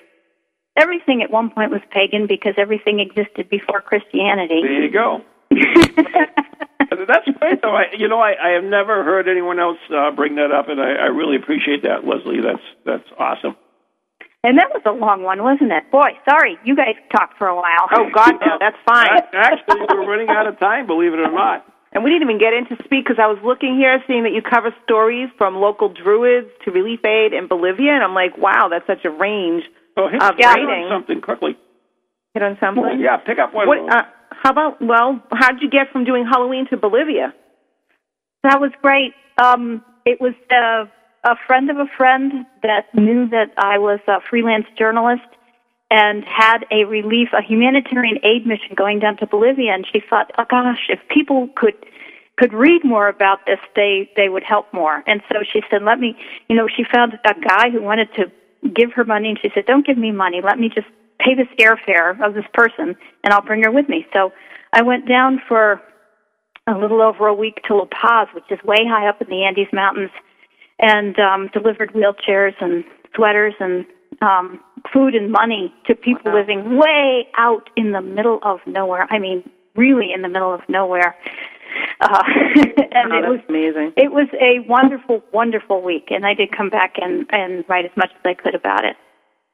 Everything at one point was pagan because everything existed before Christianity. There you go. That's great, though. I, you know, I, I have never heard anyone else uh, bring that up, and I, I really appreciate that, Leslie. That's that's awesome. And that was a long one, wasn't it? Boy, sorry, you guys talked for a while. Oh God, no, that's fine. Actually, we're running out of time, believe it or not. And we didn't even get into speak because I was looking here, seeing that you cover stories from local druids to relief aid in Bolivia, and I'm like, wow, that's such a range Oh, hit, of hit writing. on something quickly. Hit on something. Well, yeah, pick up one. What, uh, how about? Well, how did you get from doing Halloween to Bolivia? That was great. Um, it was uh, a friend of a friend that knew that I was a freelance journalist and had a relief, a humanitarian aid mission going down to Bolivia. And she thought, oh gosh, if people could could read more about this, they they would help more. And so she said, let me, you know, she found a guy who wanted to give her money, and she said, don't give me money, let me just pay this airfare of this person, and I'll bring her with me. So I went down for a little over a week to La Paz, which is way high up in the Andes Mountains, and um, delivered wheelchairs and sweaters and um, food and money to people living way out in the middle of nowhere. I mean, really in the middle of nowhere. Uh, and Oh, it was amazing. it was a wonderful, wonderful week, and I did come back and and write as much as I could about it.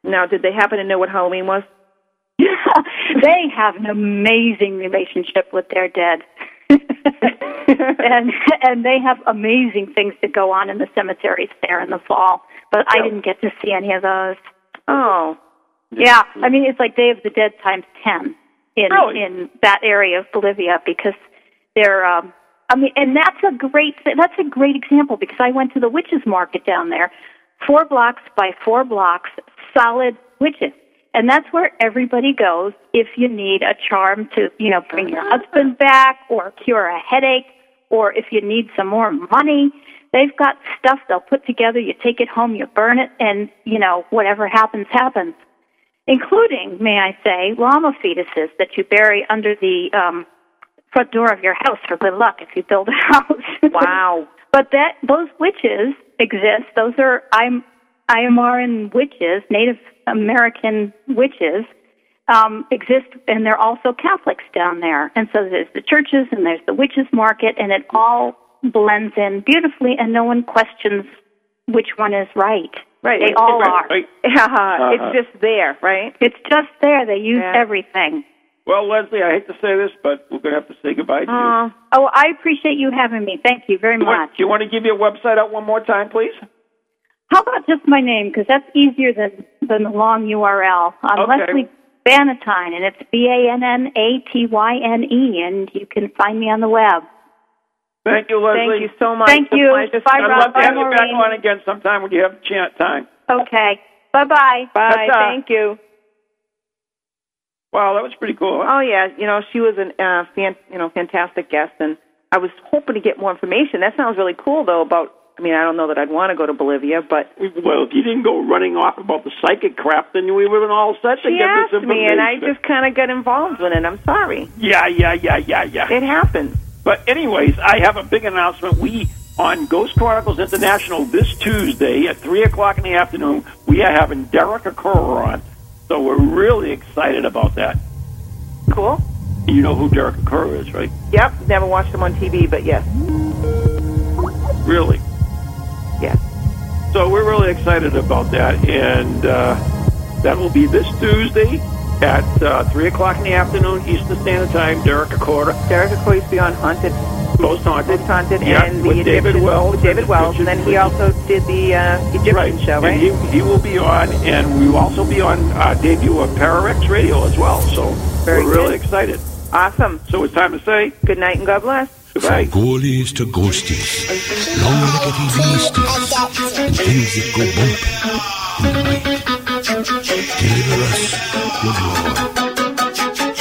Now, did they happen to know what Halloween was? they have an amazing relationship with their dead. and and they have amazing things that go on in the cemeteries there in the fall. But I didn't get to see any of those. Oh, Yeah, I mean it's like Day of the Dead times ten in Really? in that area of Bolivia because they're. Um, I mean, and that's a great that's a great example because I went to the witches market down there, four blocks by four blocks, solid witches, and that's where everybody goes if you need a charm to you know bring your husband back or cure a headache or if you need some more money. They've got stuff they'll put together. You take it home, you burn it, and you know whatever happens happens including, may I say, llama fetuses that you bury under the um, front door of your house for good luck if you build a house. wow. but that those witches exist. Those are I'm Aymaran witches, Native American witches. Um, exist and they're also Catholics down there. And so there's the churches and there's the witches market and it all blends in beautifully and no one questions which one is right. Right. They It's all Right, are. right. Yeah, Uh-huh. it's just there, right? It's just there. They use Yeah. everything. Well, Leslie, I hate to say this, but we're going to have to say goodbye to you. Uh, Oh, I appreciate you having me. Thank you very Do you, want, much. do you want to give your website out one more time, please? How about just my name? Because that's easier than than the long URL. I'm Okay. Leslie Bannatyne, and it's B A N N A T Y N E, and you can find me on the web. Thank you, Leslie. thank you so much. Thank you. pleasure. Bye, I'd Rob. love to Bye, have you back on again sometime when you have chance time. Okay. Bye bye. Bye. Ta-ta. Thank you. Wow, that was pretty cool. Oh yeah, you know she was an uh, fan, you know fantastic guest, and I was hoping to get more information. That sounds really cool though. About I mean I don't know that I'd want to go to Bolivia, but Well, if you didn't go running off about the psychic crap, then we would have been all set to she get asked this me, and I just kind of got involved in it. I'm sorry, Yeah, yeah, yeah, yeah, yeah. it happened. But anyways, I have a big announcement. We on Ghost Chronicles International this Tuesday at three o'clock in the afternoon. We are having Derek Acorah on, so we're really excited about that. Cool. You know who Derek Acorah is, right? Yep. Never watched him on TV, but yes, Really. Yes. So we're really excited about that, and uh, that will be this Tuesday at uh, three o'clock in the afternoon Eastern Standard Time. Derek Acorah, Derek of course beyond haunted, Ghost Haunted, Ghost haunted, Yeah, and the with David Wells with David Wells, and then he also did the uh, Egyptian right. show, right? And he, he will be on, and we will also be on uh, debut of Pararex Radio as well. So Very we're really excited. awesome. So it's time to say Good night and God bless. Goodbye. Ghoulies to ghosties, long legged beasties, and things that go bump in the night. Deliver us, good Lord.